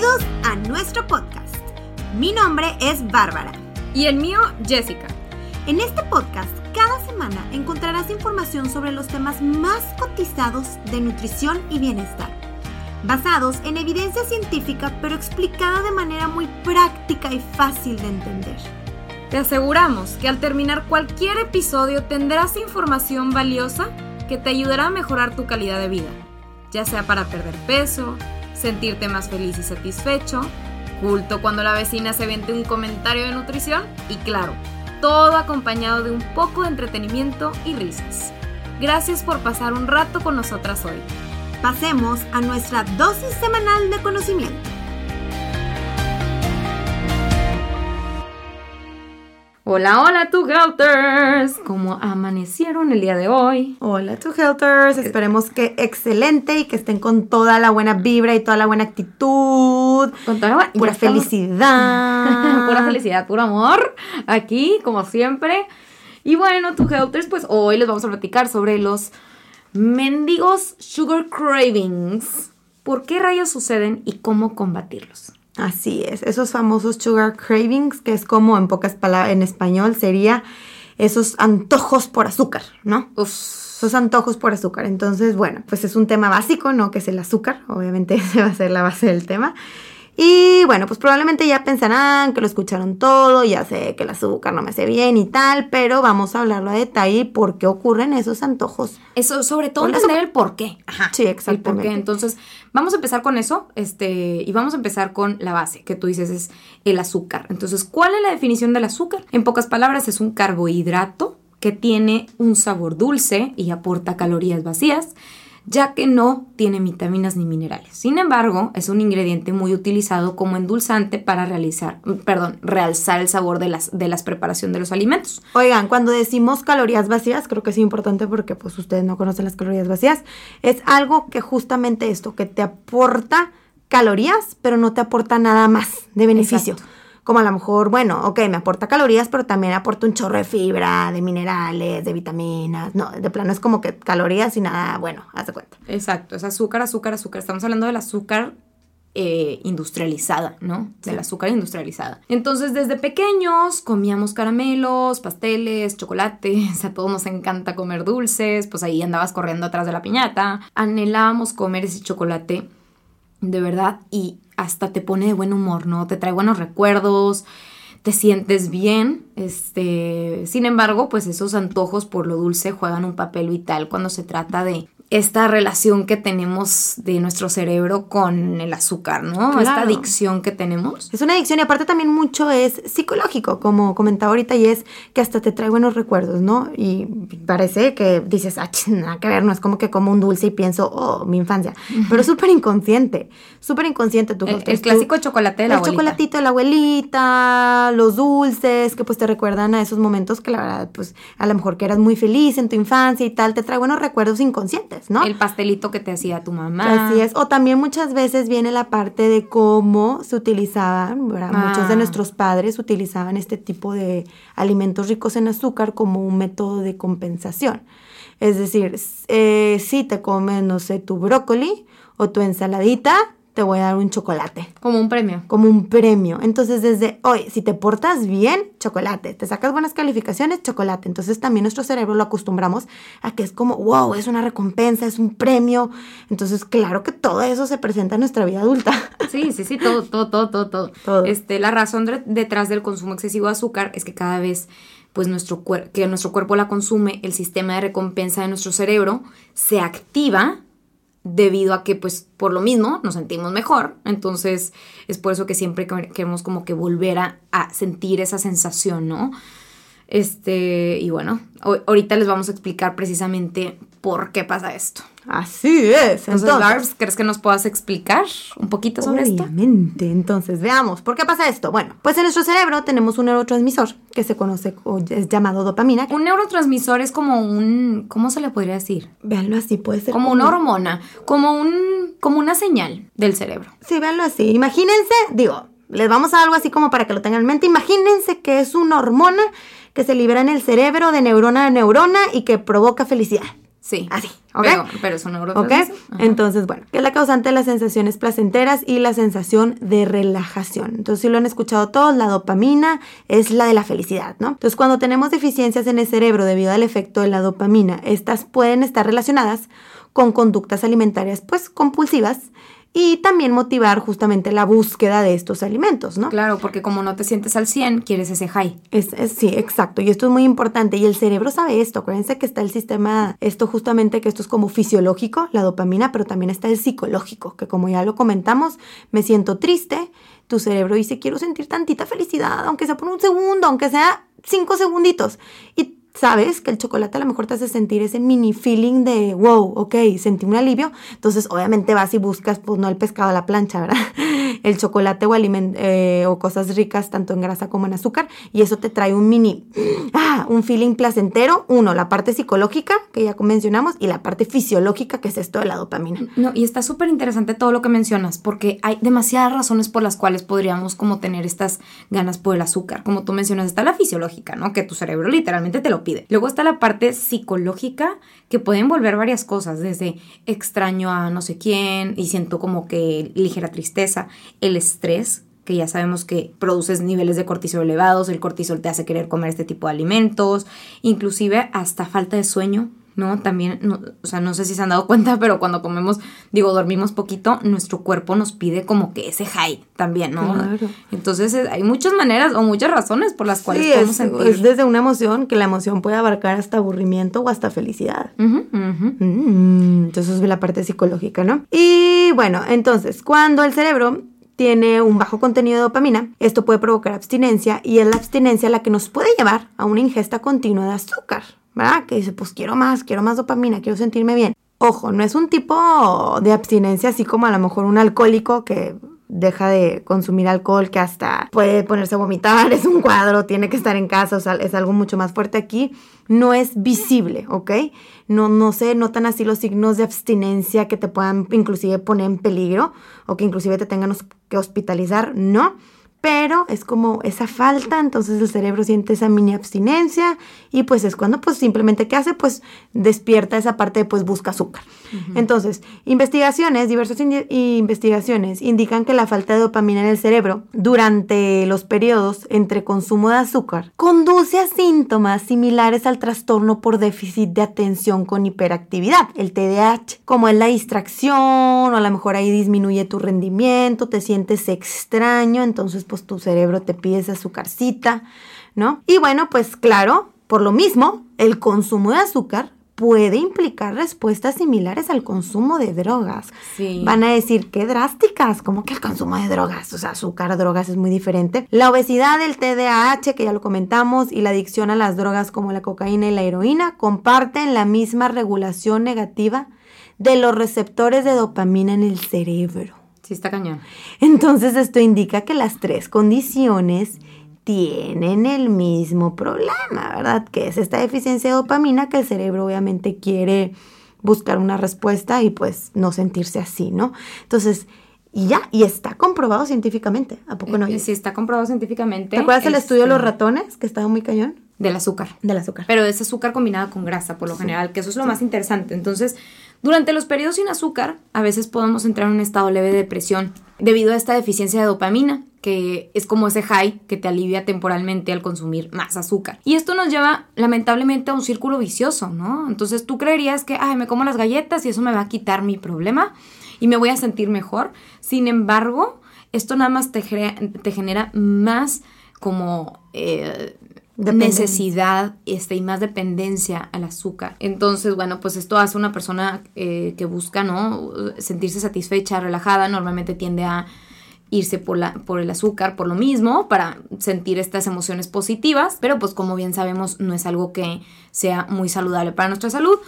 Bienvenidos a nuestro podcast. Mi nombre es Bárbara. Y el mío, Jessica. En este podcast, cada semana encontrarás información sobre los temas más cotizados de nutrición y bienestar, basados en evidencia científica pero explicada de manera muy práctica y fácil de entender. Te aseguramos que al terminar cualquier episodio tendrás información valiosa que te ayudará a mejorar tu calidad de vida, ya sea para perder peso, sentirte más feliz y satisfecho, culto cuando la vecina se vende un comentario de nutrición y claro, todo acompañado de un poco de entretenimiento y risas. Gracias por pasar un rato con nosotras hoy. Pasemos a nuestra dosis semanal de conocimiento. Hola, hola, tu Helters. ¿Cómo amanecieron el día de hoy? Hola, tu Helters. Esperemos que excelente y que estén con toda la buena vibra y toda la buena actitud. Con toda la buena Pura felicidad. Pura felicidad, puro amor. Aquí, como siempre. Y bueno, tu Helters, pues hoy les vamos a platicar sobre los mendigos sugar cravings. ¿Por qué rayos suceden y cómo combatirlos? Así es, esos famosos sugar cravings, que es como en pocas palabras, en español sería esos antojos por azúcar, ¿no? Esos antojos por azúcar. Entonces, bueno, pues es un tema básico, ¿no? Que es el azúcar, obviamente ese va a ser la base del tema. Y bueno, pues probablemente ya pensarán que lo escucharon todo, ya sé que el azúcar no me hace bien y tal, pero vamos a hablarlo a detalle por qué ocurren esos antojos. Eso, sobre todo entender el por qué. Ajá, sí, exactamente. El por qué. Entonces, vamos a empezar con eso, este, y vamos a empezar con la base, que tú dices es el azúcar. Entonces, ¿cuál es la definición del azúcar? En pocas palabras, es un carbohidrato que tiene un sabor dulce y aporta calorías vacías ya que no tiene vitaminas ni minerales. Sin embargo, es un ingrediente muy utilizado como endulzante para realizar, perdón, realzar el sabor de las, de las preparación de los alimentos. Oigan, cuando decimos calorías vacías, creo que es importante porque pues ustedes no conocen las calorías vacías, es algo que justamente esto, que te aporta calorías, pero no te aporta nada más de beneficio como a lo mejor, bueno, ok, me aporta calorías, pero también aporta un chorro de fibra, de minerales, de vitaminas. No, de plano es como que calorías y nada, bueno, haz de cuenta. Exacto, es azúcar, azúcar, azúcar. Estamos hablando del azúcar eh, industrializada, ¿no? Del azúcar industrializada. Entonces, desde pequeños comíamos caramelos, pasteles, chocolates, a todos nos encanta comer dulces, pues ahí andabas corriendo atrás de la piñata, anhelábamos comer ese chocolate de verdad y hasta te pone de buen humor, ¿no? Te trae buenos recuerdos, te sientes bien. Este, sin embargo, pues esos antojos por lo dulce juegan un papel vital cuando se trata de esta relación que tenemos de nuestro cerebro con el azúcar, ¿no? Esta adicción que tenemos. Es una adicción y aparte también mucho es psicológico, como comentaba ahorita, y es que hasta te trae buenos recuerdos, ¿no? Y parece que dices, ah, nada que ver, no es como que como un dulce y pienso, oh, mi infancia, pero súper inconsciente, súper inconsciente. Tú, el, el clásico chocolate de la el abuelita. El chocolatito de la abuelita, los dulces, que pues te recuerdan a esos momentos que la verdad, pues a lo mejor que eras muy feliz en tu infancia y tal, te trae buenos recuerdos inconscientes. ¿No? El pastelito que te hacía tu mamá. Así es. O también muchas veces viene la parte de cómo se utilizaban, muchos de Ah. nuestros padres utilizaban este tipo de alimentos ricos en azúcar como un método de compensación. Es decir, eh, si te comes, no sé, tu brócoli o tu ensaladita, te voy a dar un chocolate. Como un premio. Como un premio. Entonces, desde hoy, si te portas bien, chocolate. Te sacas buenas calificaciones, chocolate. Entonces, también nuestro cerebro lo acostumbramos a que es como, wow, es una recompensa, es un premio. Entonces, claro que todo eso se presenta en nuestra vida adulta. Sí, sí, sí, todo, todo, todo, todo, todo. Todo. Este, la razón de- detrás del consumo excesivo de azúcar es que cada vez pues nuestro que nuestro cuerpo la consume, el sistema de recompensa de nuestro cerebro se activa debido a que pues por lo mismo nos sentimos mejor. Entonces es por eso que siempre que- queremos como que volver a, sentir esa sensación, ¿no? Este, y bueno, ho- ahorita les vamos a explicar precisamente por qué pasa esto. Así es. Entonces, Barbs, ¿crees que nos puedas explicar un poquito sobre esto? Obviamente. Entonces, veamos, ¿por qué pasa esto? Bueno, pues en nuestro cerebro tenemos un neurotransmisor que se conoce o es llamado dopamina. Un neurotransmisor es como un, ¿cómo se le podría decir? Véanlo así, puede ser Como una hormona, como un, como una señal del cerebro. Sí, véanlo así. Imagínense, digo, les vamos a algo así como para que lo tengan en mente. Imagínense que es una hormona que se libera en el cerebro de neurona a neurona y que provoca felicidad. Sí. Así, ¿ok? Pero, pero es un neurotransmisor. ¿Ok? Entonces, bueno, ¿qué es la causante de las sensaciones placenteras y la sensación de relajación? Entonces, si lo han escuchado todos, la dopamina es la de la felicidad, ¿no? Entonces, cuando tenemos deficiencias en el cerebro debido al efecto de la dopamina, estas pueden estar relacionadas con conductas alimentarias, pues, compulsivas y también motivar justamente la búsqueda de estos alimentos, ¿no? Claro, porque como no te sientes al 100, quieres ese high. Es, sí, exacto. Y esto es muy importante. Y el cerebro sabe esto. Acuérdense que está el sistema, esto justamente que esto es como fisiológico, la dopamina, pero también está el psicológico, que como ya lo comentamos, me siento triste. Tu cerebro dice, quiero sentir tantita felicidad, aunque sea por un segundo, aunque sea cinco segunditos. Y sabes que el chocolate a lo mejor te hace sentir ese mini feeling de, wow, ok, sentí un alivio. Entonces, obviamente vas y buscas, pues no el pescado a la plancha, ¿verdad? El chocolate o, eh, o cosas ricas, tanto en grasa como en azúcar. Y eso te trae un mini, ah, un feeling placentero. Uno, la parte psicológica, que ya mencionamos, y la parte fisiológica, que es esto de la dopamina. No, y está súper interesante todo lo que mencionas, porque hay demasiadas razones por las cuales podríamos como tener estas ganas por el azúcar. Como tú mencionas, está la fisiológica, ¿no? Que tu cerebro literalmente te lo pide. Luego está la parte psicológica que puede envolver varias cosas, desde extraño a no sé quién y siento como que ligera tristeza, el estrés, que ya sabemos que produces niveles de cortisol elevados, el cortisol te hace querer comer este tipo de alimentos, inclusive hasta falta de sueño, ¿no? También, o sea, no sé si se han dado cuenta, pero cuando comemos, digo, dormimos poquito, nuestro cuerpo nos pide como que ese high también, ¿no? Entonces hay muchas maneras o muchas razones por las cuales podemos es, sentir. Es desde una emoción que la emoción puede abarcar hasta aburrimiento o hasta felicidad. Mm, entonces es la parte psicológica, ¿no? Y bueno, entonces, cuando el cerebro tiene un bajo contenido de dopamina, esto puede provocar abstinencia y es la abstinencia la que nos puede llevar a una ingesta continua de azúcar. ¿Verdad? Que dice, pues quiero más, quiero más dopamina, quiero sentirme bien. Ojo, no es un tipo de abstinencia así como a lo mejor un alcohólico que deja de consumir alcohol, que hasta puede ponerse a vomitar, es un cuadro, tiene que estar en casa, o es algo mucho más fuerte aquí. No es visible, ¿ok? No, no se notan así los signos de abstinencia que te puedan inclusive poner en peligro o que inclusive te tengan que hospitalizar, no pero es como esa falta, entonces el cerebro siente esa mini abstinencia y pues es cuando pues simplemente ¿qué hace? Pues despierta esa parte de pues busca azúcar. Entonces, investigaciones, diversas investigaciones indican que la falta de dopamina en el cerebro durante los periodos entre consumo de azúcar conduce a síntomas similares al trastorno por déficit de atención con hiperactividad, el TDAH, como es la distracción o a lo mejor ahí disminuye tu rendimiento, te sientes extraño, entonces pues tu cerebro te pide esa azúcarcita, ¿no? Y bueno, pues claro, por lo mismo, el consumo de azúcar puede implicar respuestas similares al consumo de drogas. Sí. Van a decir, qué drásticas, como que el consumo de drogas, o sea, azúcar, drogas es muy diferente. La obesidad, el TDAH, que ya lo comentamos, y la adicción a las drogas como la cocaína y la heroína comparten la misma regulación negativa de los receptores de dopamina en el cerebro. Sí, está cañón. Entonces esto indica que las tres condiciones tienen el mismo problema, ¿verdad? Que es esta deficiencia de dopamina que el cerebro obviamente quiere buscar una respuesta y pues no sentirse así, ¿no? Entonces, y ya, y está comprobado científicamente, ¿a poco no? Eh, sí, está comprobado científicamente. ¿Te acuerdas del estudio de los este, ratones que estaba muy cañón? Del azúcar. Del azúcar. Pero es azúcar combinada con grasa, por lo general, que eso es lo más interesante. Entonces, durante los periodos sin azúcar, a veces podemos entrar en un estado leve de depresión debido a esta deficiencia de dopamina, que es como ese high que te alivia temporalmente al consumir más azúcar. Y esto nos lleva lamentablemente a un círculo vicioso, ¿no? Entonces tú creerías que, ay, me como las galletas y eso me va a quitar mi problema y me voy a sentir mejor. Sin embargo, esto nada más te, genera más como... Eh, necesidad este, y más dependencia al azúcar. Entonces, bueno, pues esto hace una persona eh, que busca, ¿no? Sentirse satisfecha, relajada, normalmente tiende a irse por, la, por el azúcar por lo mismo, para sentir estas emociones positivas, pero pues como bien sabemos no es algo que sea muy saludable para nuestra salud.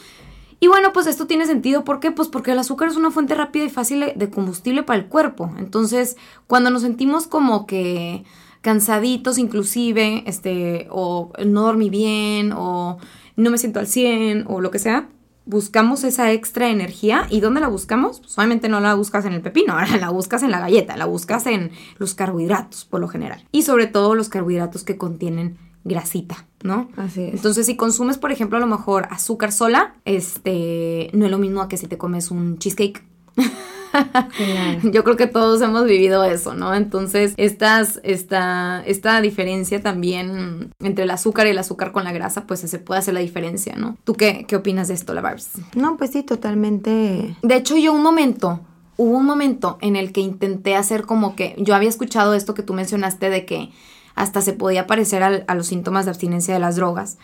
Y bueno, pues esto tiene sentido, ¿por qué? Pues porque el azúcar es una fuente rápida y fácil de combustible para el cuerpo. Entonces, cuando nos sentimos como que cansaditos inclusive, este, o no dormí bien, o no me siento al 100, o lo que sea, buscamos esa extra energía. ¿Y dónde la buscamos? Pues obviamente no la buscas en el pepino, ahora la buscas en la galleta, la buscas en los carbohidratos por lo general. Y sobre todo los carbohidratos que contienen grasita, ¿no? Así es. Entonces, si consumes, por ejemplo, a lo mejor azúcar sola, este, no es lo mismo a que si te comes un cheesecake. Yo creo que todos hemos vivido eso, ¿no? Entonces, estas, esta, esta diferencia también entre el azúcar y el azúcar con la grasa, pues se puede hacer la diferencia, ¿no? ¿Tú qué, qué opinas de esto, la Barbs? No, pues sí, totalmente. De hecho, yo un momento, hubo un momento en el que intenté hacer como que, yo había escuchado esto que tú mencionaste de que hasta se podía parecer a los síntomas de abstinencia de las drogas.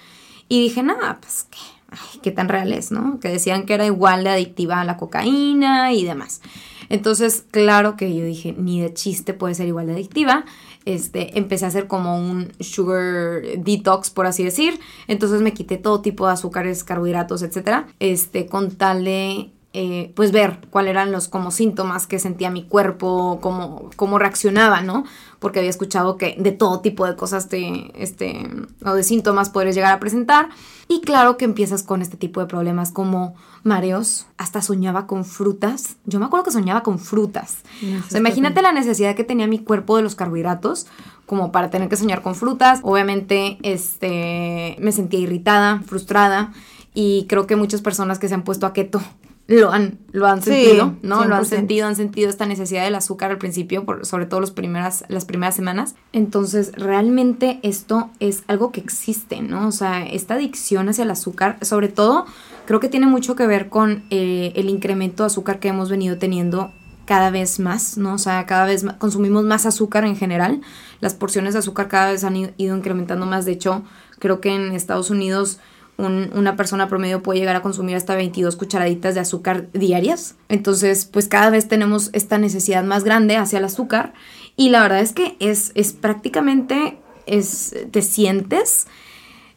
Y dije, nada, pues qué, ay, qué tan real es, ¿no? Que decían que era igual de adictiva a la cocaína y demás. Entonces, claro que yo dije, ni de chiste puede ser igual de adictiva. Este, empecé a hacer como un sugar detox, por así decir. Entonces me quité todo tipo de azúcares, carbohidratos, etcétera. Este, con tal de eh, pues ver cuáles eran los como síntomas que sentía mi cuerpo, cómo, cómo reaccionaba, ¿no? Porque había escuchado que de todo tipo de cosas de, este, o de síntomas podrías llegar a presentar. Y claro que empiezas con este tipo de problemas como mareos, hasta soñaba con frutas. Yo me acuerdo que soñaba con frutas. o sea, imagínate la necesidad que tenía mi cuerpo de los carbohidratos como para tener que soñar con frutas. Obviamente, este, me sentía irritada, frustrada y creo que muchas personas que se han puesto a keto lo han, lo han sentido, ¿no? Lo han sentido, han sentido esta necesidad del azúcar al principio, por, sobre todo los primeras, las primeras semanas. Entonces, realmente esto es algo que existe, ¿no? O sea, esta adicción hacia el azúcar, sobre todo, creo que tiene mucho que ver con eh, el incremento de azúcar que hemos venido teniendo cada vez más, ¿no? O sea, cada vez consumimos más azúcar en general. Las porciones de azúcar cada vez han ido incrementando más. De hecho, creo que en Estados Unidos una persona promedio puede llegar a consumir hasta 22 cucharaditas de azúcar diarias. Entonces, pues cada vez tenemos esta necesidad más grande hacia el azúcar y la verdad es que es, es prácticamente, es, te sientes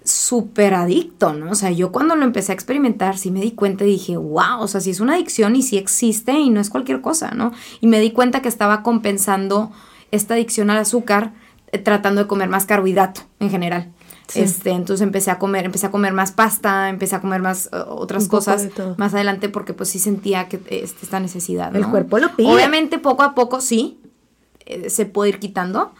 súper adicto, ¿no? O sea, yo cuando lo empecé a experimentar sí me di cuenta y dije, wow, o sea, sí es una adicción y sí existe y no es cualquier cosa, ¿no? Y me di cuenta que estaba compensando esta adicción al azúcar eh, tratando de comer más carbohidrato en general. Este, entonces empecé a comer, empecé a comer más pasta, empecé a comer más uh, otras cosas más adelante porque pues sí sentía que este, esta necesidad. El cuerpo lo pide. Obviamente poco a poco sí eh, se puede ir quitando.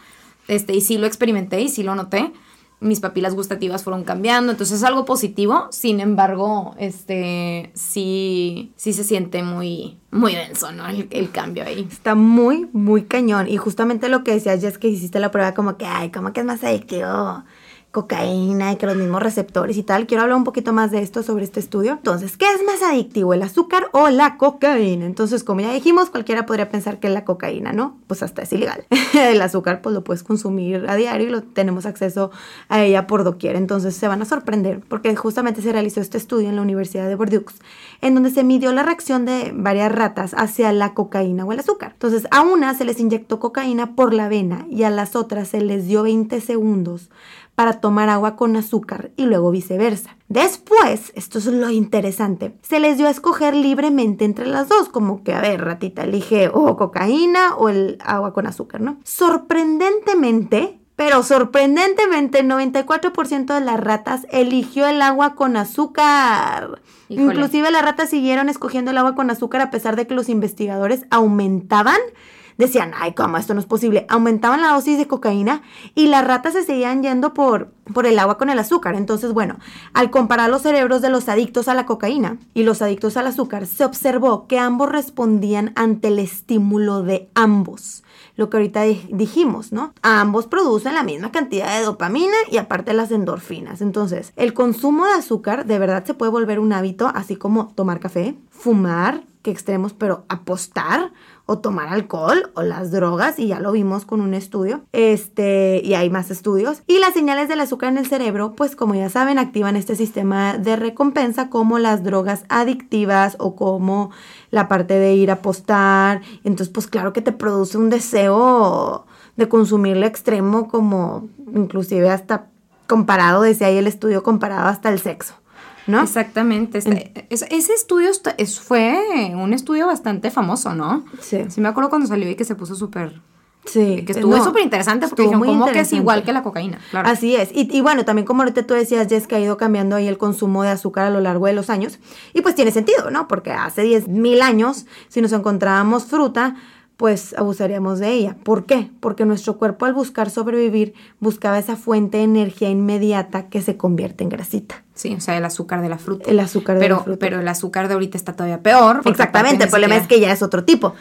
Este, y sí lo experimenté y sí lo noté. Mis papilas gustativas fueron cambiando, entonces es algo positivo. Sin embargo, este sí, sí se siente muy, muy denso, ¿no? El, el, cambio ahí. Está muy, muy cañón. Y justamente lo que decías ya es que hiciste la prueba como que, ay, como que es más adictivo cocaína y que los mismos receptores y tal. Quiero hablar un poquito más de esto sobre este estudio. Entonces, ¿qué es más adictivo, el azúcar o la cocaína? Entonces, como ya dijimos, cualquiera podría pensar que la cocaína, ¿no? Pues hasta es ilegal. el azúcar pues lo puedes consumir a diario y lo tenemos acceso a ella por doquier. Entonces, se van a sorprender porque justamente se realizó este estudio en la Universidad de Bordeaux en donde se midió la reacción de varias ratas hacia la cocaína o el azúcar. Entonces, a una se les inyectó cocaína por la vena y a las otras se les dio 20 segundos para tomar agua con azúcar y luego viceversa. Después, esto es lo interesante, se les dio a escoger libremente entre las dos, como que, a ver, ratita, elige o cocaína o el agua con azúcar, ¿no? Sorprendentemente, pero sorprendentemente, 94% de las ratas eligió el agua con azúcar. Inclusive las ratas siguieron escogiendo el agua con azúcar a pesar de que los investigadores aumentaban decían, ay, ¿cómo? Esto no es posible. Aumentaban la dosis de cocaína y las ratas se seguían yendo por, por el agua con el azúcar. Entonces, bueno, al comparar los cerebros de los adictos a la cocaína y los adictos al azúcar, se observó que ambos respondían ante el estímulo de ambos. Lo que ahorita dijimos, ¿no? Ambos producen la misma cantidad de dopamina y aparte las endorfinas. Entonces, el consumo de azúcar de verdad se puede volver un hábito, así como tomar café, fumar, que extremos, pero apostar o tomar alcohol o las drogas y ya lo vimos con un estudio este y hay más estudios. Y las señales del azúcar en el cerebro pues como ya saben activan este sistema de recompensa como las drogas adictivas o como la parte de ir a apostar. Entonces pues claro que te produce un deseo de consumirlo extremo como inclusive hasta comparado decía ahí el estudio comparado hasta el sexo ¿no? Exactamente. Este, ese estudio fue un estudio bastante famoso, ¿no? Sí. Sí me acuerdo cuando salió y que se puso súper... Sí. Que estuvo súper interesante porque dijeron, ¿cómo que es igual que la cocaína? Claro. Así es. Y, y, bueno, también como ahorita tú decías, Jess, que ha ido cambiando ahí el consumo de azúcar a lo largo de los años. Y pues tiene sentido, ¿no? Porque hace 10 mil años, si nos encontrábamos fruta, pues abusaríamos de ella. ¿Por qué? Porque nuestro cuerpo al buscar sobrevivir buscaba esa fuente de energía inmediata que se convierte en grasita. Sí, o sea, el azúcar de la fruta. El azúcar de la fruta. Pero el azúcar de ahorita está todavía peor. Exactamente, el problema es que ya es otro tipo.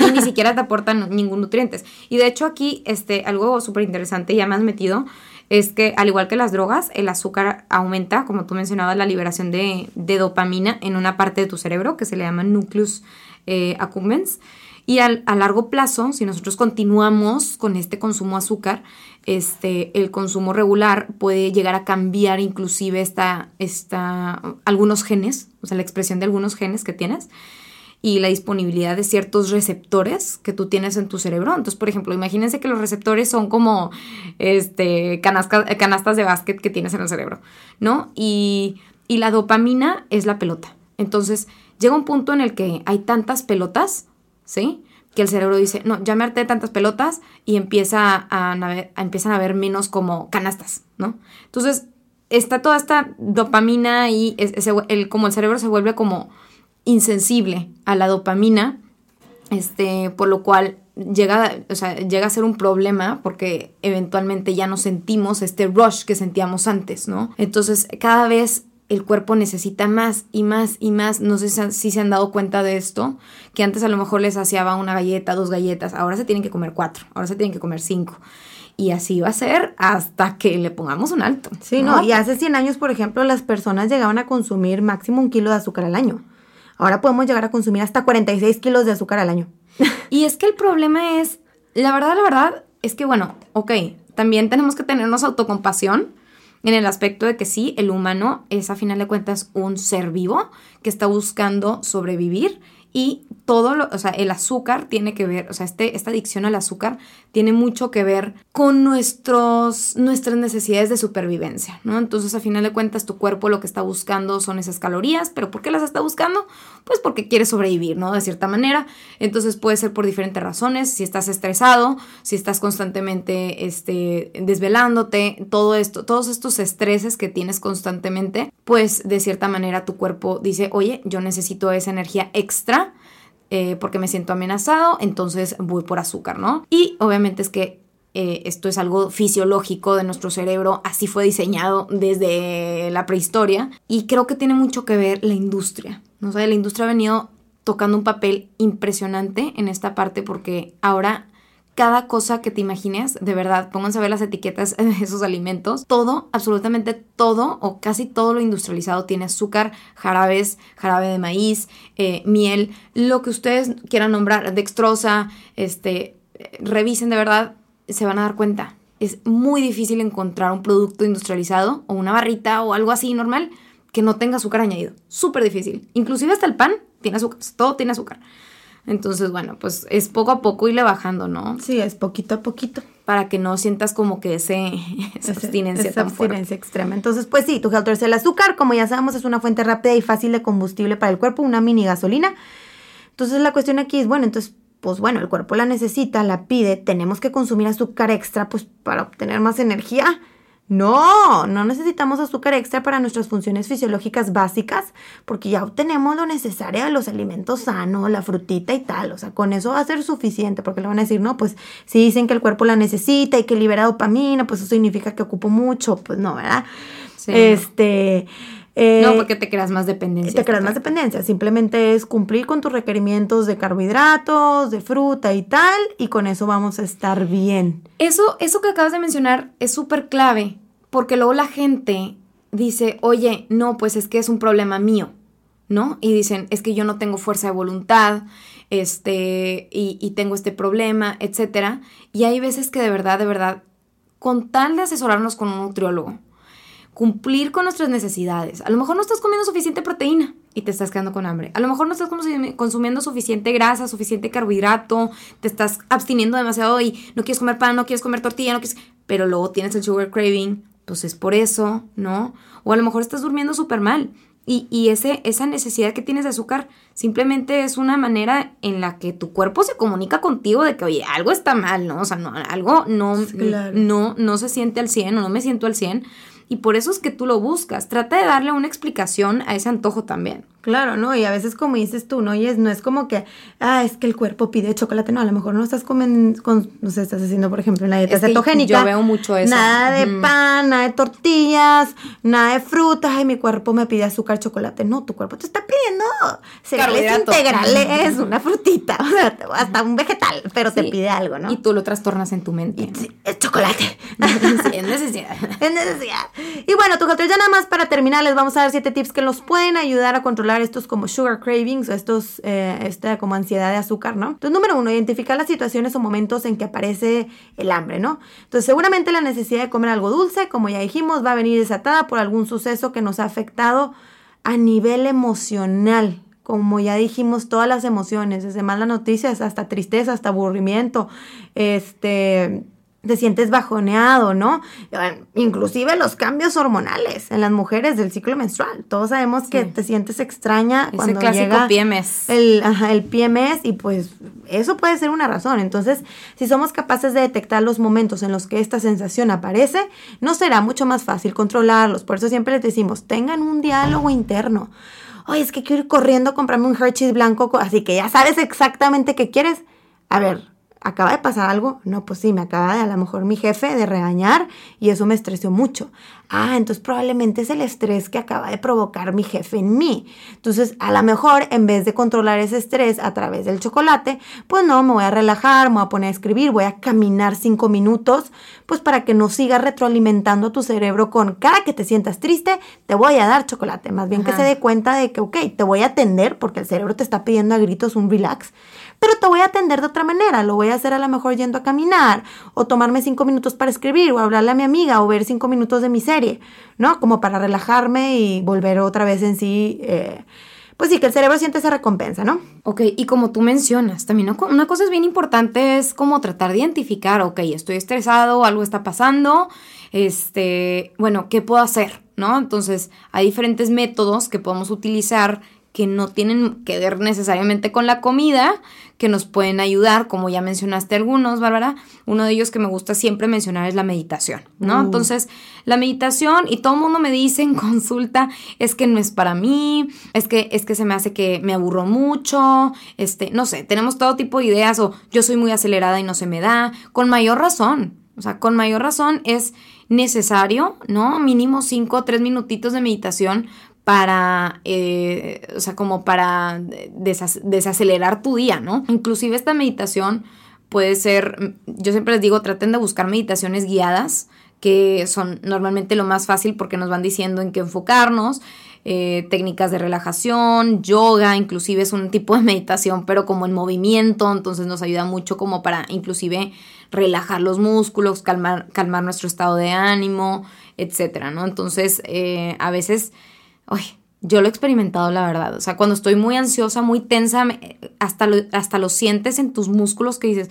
Y ni siquiera te aportan ningún nutrientes. Y de hecho aquí, este, algo súper interesante, ya me has metido, es que al igual que las drogas, el azúcar aumenta, como tú mencionabas, la liberación de, dopamina en una parte de tu cerebro que se le llama nucleus eh, accumbens. Y a largo plazo, si nosotros continuamos con este consumo de azúcar, este, el consumo regular puede llegar a cambiar inclusive esta, algunos genes, o sea, la expresión de algunos genes que tienes y la disponibilidad de ciertos receptores que tú tienes en tu cerebro. Entonces, por ejemplo, imagínense que los receptores son como este, canastas de básquet que tienes en el cerebro, ¿no? Y, y la dopamina es la pelota. Entonces, llega un punto en el que hay tantas pelotas ¿sí? Que el cerebro dice, no, ya me harté tantas pelotas y empieza a, empiezan a ver menos como canastas, ¿no? Entonces, está toda esta dopamina y el, como el cerebro se vuelve como insensible a la dopamina, este, por lo cual llega, o sea, llega a ser un problema porque eventualmente ya no sentimos este rush que sentíamos antes, ¿no? Entonces, cada vez el cuerpo necesita más y más y más. No sé si se han dado cuenta de esto, que antes a lo mejor les hacía una galleta, dos galletas, ahora se tienen que comer cuatro, ahora se tienen que comer cinco. Y así va a ser hasta que le pongamos un alto. Sí, no, y hace 100 años, por ejemplo, las personas llegaban a consumir máximo un kilo de azúcar al año. Ahora podemos llegar a consumir hasta 46 kilos de azúcar al año. Y es que el problema es, la verdad, la verdad, es que bueno, ok, también tenemos que tenernos autocompasión en el aspecto de que sí, el humano es a final de cuentas un ser vivo que está buscando sobrevivir y todo, lo, o sea, el azúcar tiene que ver, o sea, este, esta adicción al azúcar tiene mucho que ver con nuestros, nuestras necesidades de supervivencia, ¿no? Entonces, a final de cuentas, tu cuerpo lo que está buscando son esas calorías, pero ¿por qué las está buscando? Pues porque quiere sobrevivir, ¿no? De cierta manera. Entonces, puede ser por diferentes razones, si estás estresado, si estás constantemente este, desvelándote, todo esto, todos estos estreses que tienes constantemente, pues de cierta manera tu cuerpo dice, oye, yo necesito esa energía extra eh, porque me siento amenazado, entonces voy por azúcar, ¿no? Y obviamente es que eh, esto es algo fisiológico de nuestro cerebro, así fue diseñado desde la prehistoria y creo que tiene mucho que ver la industria, ¿no? O la industria ha venido tocando un papel impresionante en esta parte porque ahora cada cosa que te imagines, de verdad, pónganse a ver las etiquetas de esos alimentos. Todo, absolutamente todo o casi todo lo industrializado tiene azúcar, jarabes, jarabe de maíz, eh, miel, lo que ustedes quieran nombrar, dextrosa, este, revisen de verdad, se van a dar cuenta. Es muy difícil encontrar un producto industrializado o una barrita o algo así normal que no tenga azúcar añadido. Súper difícil. Inclusive hasta el pan tiene azúcar, todo tiene azúcar. Entonces, bueno, pues es poco a poco irle bajando, ¿no? Sí, es poquito a poquito. Para que no sientas como que ese, esa abstinencia esa abstinencia extrema. Entonces, pues sí, tu es el azúcar, como ya sabemos, es una fuente rápida y fácil de combustible para el cuerpo, una mini gasolina. Entonces, la cuestión aquí es, bueno, entonces, pues bueno, el cuerpo la necesita, la pide, tenemos que consumir azúcar extra, pues para obtener más energía. No, no necesitamos azúcar extra para nuestras funciones fisiológicas básicas porque ya obtenemos lo necesario de los alimentos sanos, la frutita y tal. O sea, con eso va a ser suficiente porque le van a decir, no, pues si dicen que el cuerpo la necesita y que libera dopamina, pues eso significa que ocupo mucho. Pues no, ¿verdad? Sí. Este... Eh, no, porque te creas más dependencia. Te creas más dependencia. Simplemente es cumplir con tus requerimientos de carbohidratos, de fruta y tal, y con eso vamos a estar bien. Eso, eso que acabas de mencionar es súper clave, porque luego la gente dice, oye, no, pues es que es un problema mío, ¿no? Y dicen, es que yo no tengo fuerza de voluntad, este, y, y tengo este problema, etcétera. Y hay veces que de verdad, de verdad, con tal de asesorarnos con un nutriólogo, cumplir con nuestras necesidades. A lo mejor no estás comiendo suficiente proteína y te estás quedando con hambre. A lo mejor no estás consumiendo suficiente grasa, suficiente carbohidrato, te estás absteniendo demasiado y no quieres comer pan, no quieres comer tortilla, no quieres... Pero luego tienes el sugar craving, pues es por eso, ¿no? O a lo mejor estás durmiendo súper mal. Y, y ese, esa necesidad que tienes de azúcar simplemente es una manera en la que tu cuerpo se comunica contigo de que, oye, algo está mal, ¿no? O sea, no, algo no, no, no se siente al 100 o no me siento al 100 y por eso es que tú lo buscas. Trata de darle una explicación a ese antojo también. Claro, ¿no? Y a veces como dices tú, ¿no? Y es, no es como que, ah, es que el cuerpo pide chocolate. No, a lo mejor no estás comiendo, con, no sé, estás haciendo, por ejemplo, una dieta cetogénica. Yo veo mucho eso. Nada de pan, nada de tortillas, nada de frutas. Ay, mi cuerpo me pide azúcar, chocolate. No, tu cuerpo te está pidiendo cereales integrales, una frutita, o sea, hasta un vegetal, pero te pide algo, ¿no? Y tú lo trastornas en tu mente. es chocolate. sí, es necesidad. es necesidad. Y bueno, tu ya nada más para terminar, les vamos a dar siete tips que nos pueden ayudar a controlar estos como sugar cravings o estos, eh, esta como ansiedad de azúcar, ¿no? Entonces, número uno, identificar las situaciones o momentos en que aparece el hambre, ¿no? Entonces, seguramente la necesidad de comer algo dulce, como ya dijimos, va a venir desatada por algún suceso que nos ha afectado a nivel emocional, como ya dijimos, todas las emociones, desde malas noticias hasta tristeza, hasta aburrimiento, este, te sientes bajoneado, ¿no? Inclusive los cambios hormonales en las mujeres del ciclo menstrual. Todos sabemos que te sientes extraña Ese cuando clásico llega PMS. El, el PMS y pues eso puede ser una razón. Entonces, si somos capaces de detectar los momentos en los que esta sensación aparece, no será mucho más fácil controlarlos. Por eso siempre les decimos, tengan un diálogo interno. Oye, es que quiero ir corriendo a comprarme un Hershey's blanco, así que ya sabes exactamente qué quieres. A ver, ¿Acaba de pasar algo? No, pues sí, me acaba de a lo mejor mi jefe de regañar y eso me estresó mucho. Ah, entonces probablemente es el estrés que acaba de provocar mi jefe en mí. Entonces, a lo mejor en vez de controlar ese estrés a través del chocolate, pues no, me voy a relajar, me voy a poner a escribir, voy a caminar cinco minutos, pues para que no siga retroalimentando tu cerebro con cada que te sientas triste, te voy a dar chocolate. Más bien que se dé cuenta de que, ok, te voy a atender porque el cerebro te está pidiendo a gritos un relax pero te voy a atender de otra manera. Lo voy a hacer a lo mejor yendo a caminar o tomarme cinco minutos para escribir o hablarle a mi amiga o ver cinco minutos de mi serie, ¿no? Como para relajarme y volver otra vez en sí. Eh, pues sí, que el cerebro siente esa recompensa, ¿no? Ok, y como tú mencionas, también una cosa es bien importante es como tratar de identificar, ok, estoy estresado, algo está pasando, este, bueno, ¿qué puedo hacer? ¿No? Entonces, hay diferentes métodos que podemos utilizar que no tienen que ver necesariamente con la comida, que nos pueden ayudar, como ya mencionaste algunos, Bárbara. Uno de ellos que me gusta siempre mencionar es la meditación, ¿no? Uh. Entonces, la meditación, y todo el mundo me dice en consulta, es que no es para mí, es que, es que se me hace que me aburro mucho, este, no sé, tenemos todo tipo de ideas, o yo soy muy acelerada y no se me da, con mayor razón. O sea, con mayor razón es necesario, ¿no? Mínimo cinco o tres minutitos de meditación para, eh, o sea, como para desacelerar tu día, ¿no? Inclusive esta meditación puede ser, yo siempre les digo, traten de buscar meditaciones guiadas, que son normalmente lo más fácil porque nos van diciendo en qué enfocarnos, eh, técnicas de relajación, yoga, inclusive es un tipo de meditación, pero como en movimiento, entonces nos ayuda mucho como para inclusive relajar los músculos, calmar, calmar nuestro estado de ánimo, etcétera, ¿no? Entonces, eh, a veces Ay, yo lo he experimentado, la verdad. O sea, cuando estoy muy ansiosa, muy tensa, hasta, lo, hasta lo sientes en tus músculos que dices,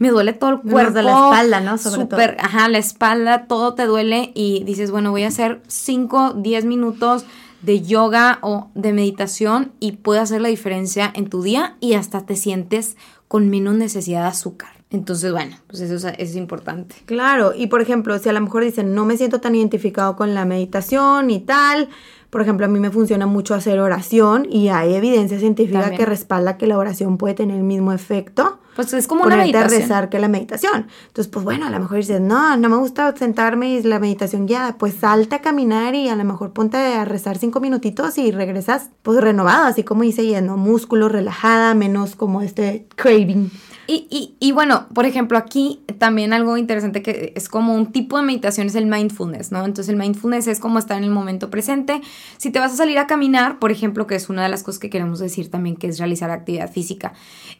me duele todo el cuerpo. la espalda, ¿no? Sobre super, Ajá, la espalda, todo te duele y dices, bueno, voy a hacer 5, 10 minutos de yoga o de meditación y puede hacer la diferencia en tu día y hasta te sientes con menos necesidad de azúcar. Entonces, bueno, pues eso es, es, importante. Claro, y por ejemplo, si a lo mejor dicen, no me siento tan identificado con la meditación y tal, por ejemplo, a mí me funciona mucho hacer oración y hay evidencia científica que respalda que la oración puede tener el mismo efecto. Pues es como una meditación. rezar que la meditación. Entonces, pues bueno, a lo mejor dices, no, no me gusta sentarme y la meditación guiada. Pues salte a caminar y a lo mejor ponte a rezar cinco minutitos y regresas pues renovado, así como dice lleno músculo, relajada, menos como este craving. Y, y, bueno, por ejemplo, aquí también algo interesante que es como un tipo de meditación es el mindfulness, ¿no? Entonces el mindfulness es como estar en el momento presente. Si te vas a salir a caminar, por ejemplo, que es una de las cosas que queremos decir también, que es realizar actividad física,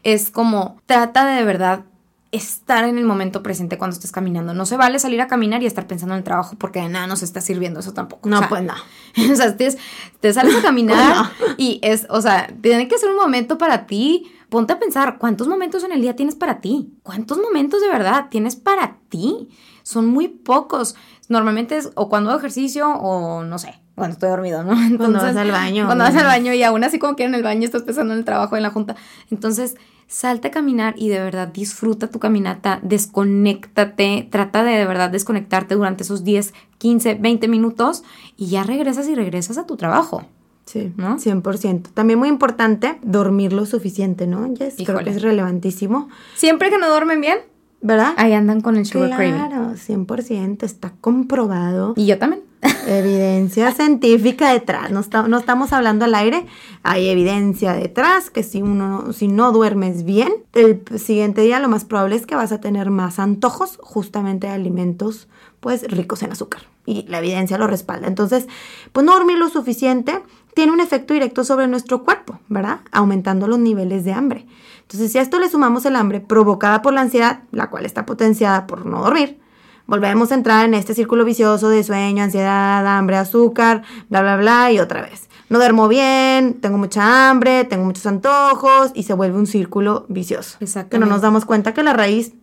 es como trata de de verdad estar en el momento presente cuando estés caminando. No se vale salir a caminar y estar pensando en el trabajo porque de nada nos está sirviendo eso tampoco. No, pues no. o sea, te, te sales a caminar y es, o sea, tiene que ser un momento para ti ponte a pensar, ¿cuántos momentos en el día tienes para ti? ¿Cuántos momentos de verdad tienes para ti? Son muy pocos. Normalmente es o cuando hago ejercicio o no sé, cuando estoy dormido, ¿no? Entonces, cuando vas al baño. Cuando vas al baño y aún así como que en el baño estás pensando en el trabajo en la junta. Entonces, salte a caminar y de verdad disfruta tu caminata, desconéctate, trata de de verdad desconectarte durante esos 10, 15, 20 minutos y ya regresas y regresas a tu trabajo. Sí, ¿no? 100%. También muy importante dormir lo suficiente, ¿no? Yes, creo que es relevantísimo. Siempre que no duermen bien, ¿verdad? Ahí andan con el sugar craving. Claro, 100%, está comprobado. Y yo también. Evidencia científica detrás, no, no, estamos hablando al aire, hay evidencia detrás que si uno si no duermes bien, el siguiente día lo más probable es que vas a tener más antojos justamente de alimentos pues ricos en azúcar y la evidencia lo respalda. Entonces, pues no dormir lo suficiente tiene un efecto directo sobre nuestro cuerpo, ¿verdad? Aumentando los niveles de hambre. Entonces, si a esto le sumamos el hambre provocada por la ansiedad, la cual está potenciada por no dormir, volvemos a entrar en este círculo vicioso de sueño, ansiedad, hambre, azúcar, bla, bla, bla, y otra vez. No duermo bien, tengo mucha hambre, tengo muchos antojos y se vuelve un círculo vicioso. Que no nos damos cuenta que la raíz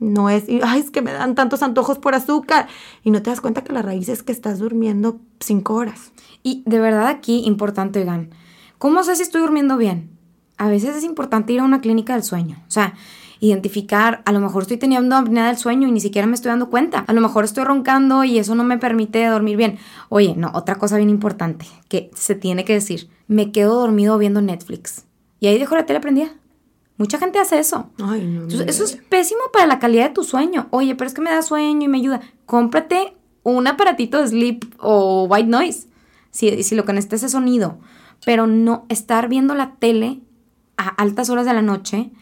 no es, ay, es que me dan tantos antojos por azúcar. Y no te das cuenta que la raíz es que estás durmiendo cinco horas. Y de verdad aquí, importante, oigan, ¿cómo sé si estoy durmiendo bien? A veces es importante ir a una clínica del sueño. O sea, identificar, a lo mejor estoy teniendo apnea del sueño y ni siquiera me estoy dando cuenta. A lo mejor estoy roncando y eso no me permite dormir bien. Oye, no, otra cosa bien importante que se tiene que decir, me quedo dormido viendo Netflix. Y ahí dejo la tele prendida. Mucha gente hace eso. Ay, no, eso es pésimo para la calidad de tu sueño. Oye, pero es que me da sueño y me ayuda. Cómprate un aparatito de sleep o white noise. Si, si lo que necesitas es sonido. Pero no estar viendo la tele a altas horas de la noche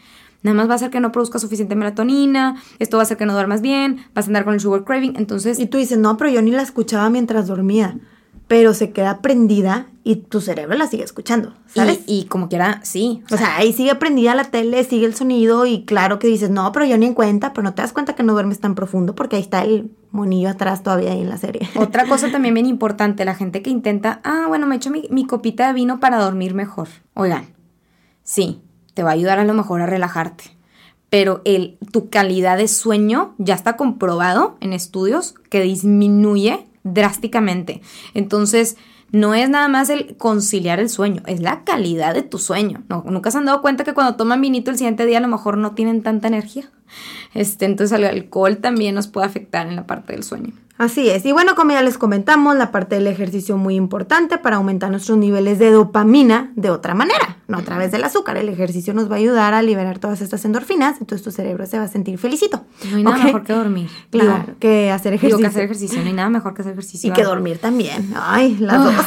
Nada más va a hacer que no produzca suficiente melatonina, esto va a hacer que no duermas bien, vas a andar con el sugar craving, entonces... Y tú dices, no, pero yo ni la escuchaba mientras dormía, pero se queda prendida y tu cerebro la sigue escuchando, ¿sabes? Y, como quiera, sí. O, sea, ahí sigue prendida la tele, sigue el sonido y claro que dices, no, pero yo ni en cuenta, pero no te das cuenta que no duermes tan profundo porque ahí está el monillo atrás todavía ahí en la serie. Otra cosa también bien importante, la gente que intenta, ah, bueno, me echo mi, mi copita de vino para dormir mejor. Oigan, sí, te va a ayudar a lo mejor a relajarte. Pero el, tu calidad de sueño ya está comprobado en estudios que disminuye drásticamente. Entonces, no es nada más el conciliar el sueño, es la calidad de tu sueño. No, Nunca se han dado cuenta que cuando toman vinito el siguiente día a lo mejor no tienen tanta energía. Este, entonces el alcohol también nos puede afectar en la parte del sueño. Así es. Y bueno, como ya les comentamos, la parte del ejercicio muy importante para aumentar nuestros niveles de dopamina de otra manera, no a través del azúcar. El ejercicio nos va a ayudar a liberar todas estas endorfinas, entonces tu cerebro se va a sentir felicito. No hay nada mejor que dormir. Claro, que hacer ejercicio. Digo, que hacer ejercicio, no hay nada mejor que hacer ejercicio. Y que dormir también. Ay, las dos.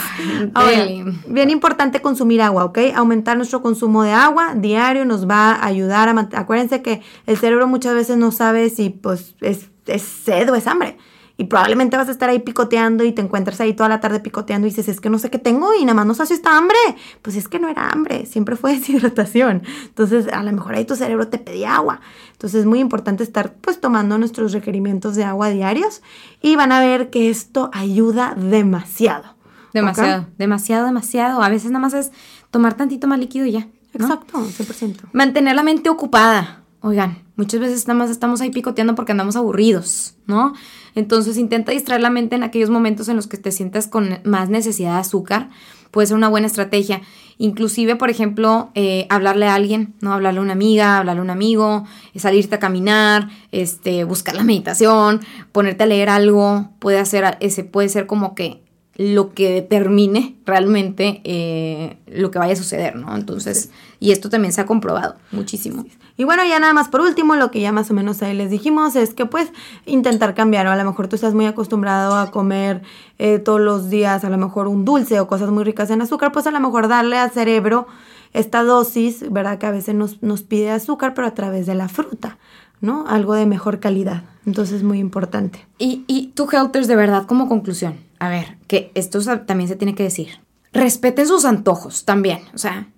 bien importante consumir agua, ¿ok? Aumentar nuestro consumo de agua diario nos va a ayudar a... Acuérdense que el cerebro muchas veces no sabe si pues es, es sed o es hambre y probablemente vas a estar ahí picoteando y te encuentras ahí toda la tarde picoteando y dices, es que no sé qué tengo y nada más no sé si está hambre. Pues es que no era hambre, siempre fue deshidratación. Entonces, a lo mejor ahí tu cerebro te pedía agua. Entonces, es muy importante estar pues tomando nuestros requerimientos de agua diarios y van a ver que esto ayuda demasiado. Demasiado, demasiado, demasiado. A veces nada más es tomar tantito más líquido y ya. Exacto, 100%. Mantener la mente ocupada. Oigan, muchas veces nada más estamos ahí picoteando porque andamos aburridos, ¿no? Entonces intenta distraer la mente en aquellos momentos en los que te sientas con más necesidad de azúcar. Puede ser una buena estrategia. Inclusive, por ejemplo, eh, hablarle a alguien, ¿no? Hablarle a una amiga, hablarle a un amigo, salirte a caminar, este, buscar la meditación, ponerte a leer algo, puede hacer, ese, puede ser como que lo que determine realmente eh, lo que vaya a suceder, ¿no? Entonces, y esto también se ha comprobado muchísimo. Y bueno, ya nada más por último, lo que ya más o menos ahí les dijimos es que pues intentar cambiar, o a lo mejor tú estás muy acostumbrado a comer eh, todos los días, a lo mejor un dulce o cosas muy ricas en azúcar, pues a lo mejor darle al cerebro esta dosis, ¿verdad? Que a veces nos, nos pide azúcar, pero a través de la fruta. ¿no? Algo de mejor calidad. Entonces es muy importante. Y, y tú, Helters, de verdad, como conclusión, a ver, que esto también se tiene que decir. Respeten sus antojos también. O sea,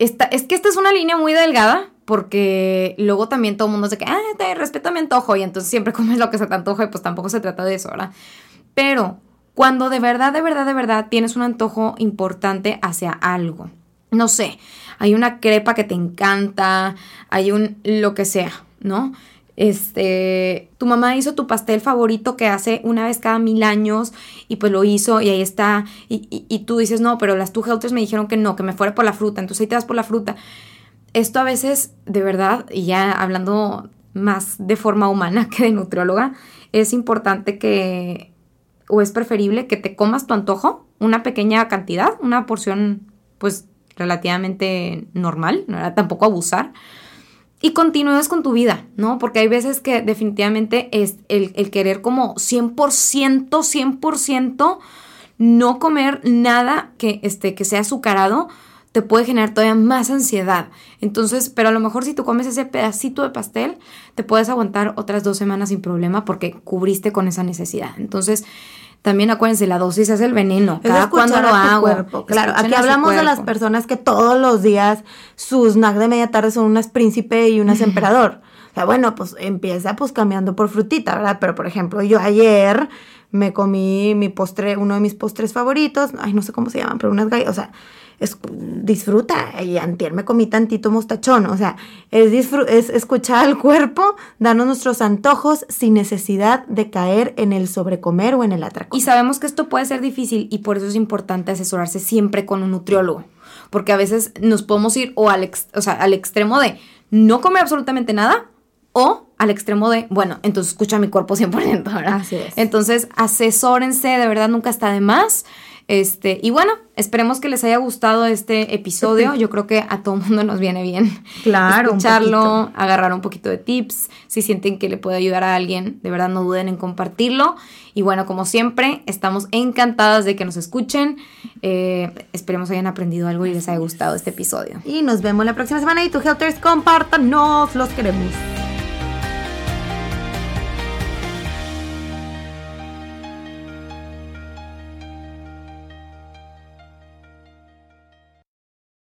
es que esta es una línea muy delgada porque luego también todo el mundo se que, ah, te respeto mi antojo y entonces siempre comes lo que se te antoja y pues tampoco se trata de eso, ¿verdad? Pero cuando de verdad, de verdad, de verdad tienes un antojo importante hacia algo, no sé, hay una crepa que te encanta, hay un lo que sea, ¿no? Este, tu mamá hizo tu pastel favorito que hace una vez cada mil años y pues lo hizo y ahí está y, y, tú dices, no, pero las two helters me dijeron que no, que me fuera por la fruta, entonces ahí te das por la fruta. Esto a veces, de verdad, y ya hablando más de forma humana que de nutrióloga, es importante que, o es preferible que te comas tu antojo, una pequeña cantidad, una porción pues relativamente normal, no era tampoco abusar, y continúes con tu vida, ¿no? Porque hay veces que definitivamente es el, querer como 100%, 100% no comer nada que, este, que sea azucarado, te puede generar todavía más ansiedad. Entonces, pero a lo mejor si tú comes ese pedacito de pastel, te puedes aguantar otras dos semanas sin problema porque cubriste con esa necesidad. Entonces, también acuérdense, la dosis es el veneno. Cada cuando lo hago. Claro, aquí hablamos de las personas que todos los días sus snack de media tarde son unas príncipe y unas emperador. O sea, bueno, pues empieza pues cambiando por frutita, ¿verdad? Pero por ejemplo, yo ayer me comí mi postre, uno de mis postres favoritos, ay, no sé cómo se llaman, pero unas galletas, o sea, es, disfruta. Y antier me comí tantito mostachón. O sea, es, es escuchar al cuerpo, darnos nuestros antojos sin necesidad de caer en el sobrecomer o en el atraco. Y sabemos que esto puede ser difícil y por eso es importante asesorarse siempre con un nutriólogo. Porque a veces nos podemos ir o al, o sea, al extremo de no comer absolutamente nada o al extremo de, bueno, entonces escucha mi cuerpo 100%, ¿verdad? Así es. Entonces, asesórense, de verdad nunca está de más. Este, y bueno, esperemos que les haya gustado este episodio. Yo creo que a todo mundo nos viene bien. Claro. Escucharlo, agarrar un poquito de tips. Si sienten que le puede ayudar a alguien, de verdad no duden en compartirlo. Y bueno, como siempre, estamos encantadas de que nos escuchen. Eh, esperemos hayan aprendido algo y les haya gustado este episodio. Y nos vemos la próxima semana. Y tu Helters, compártanos, los queremos.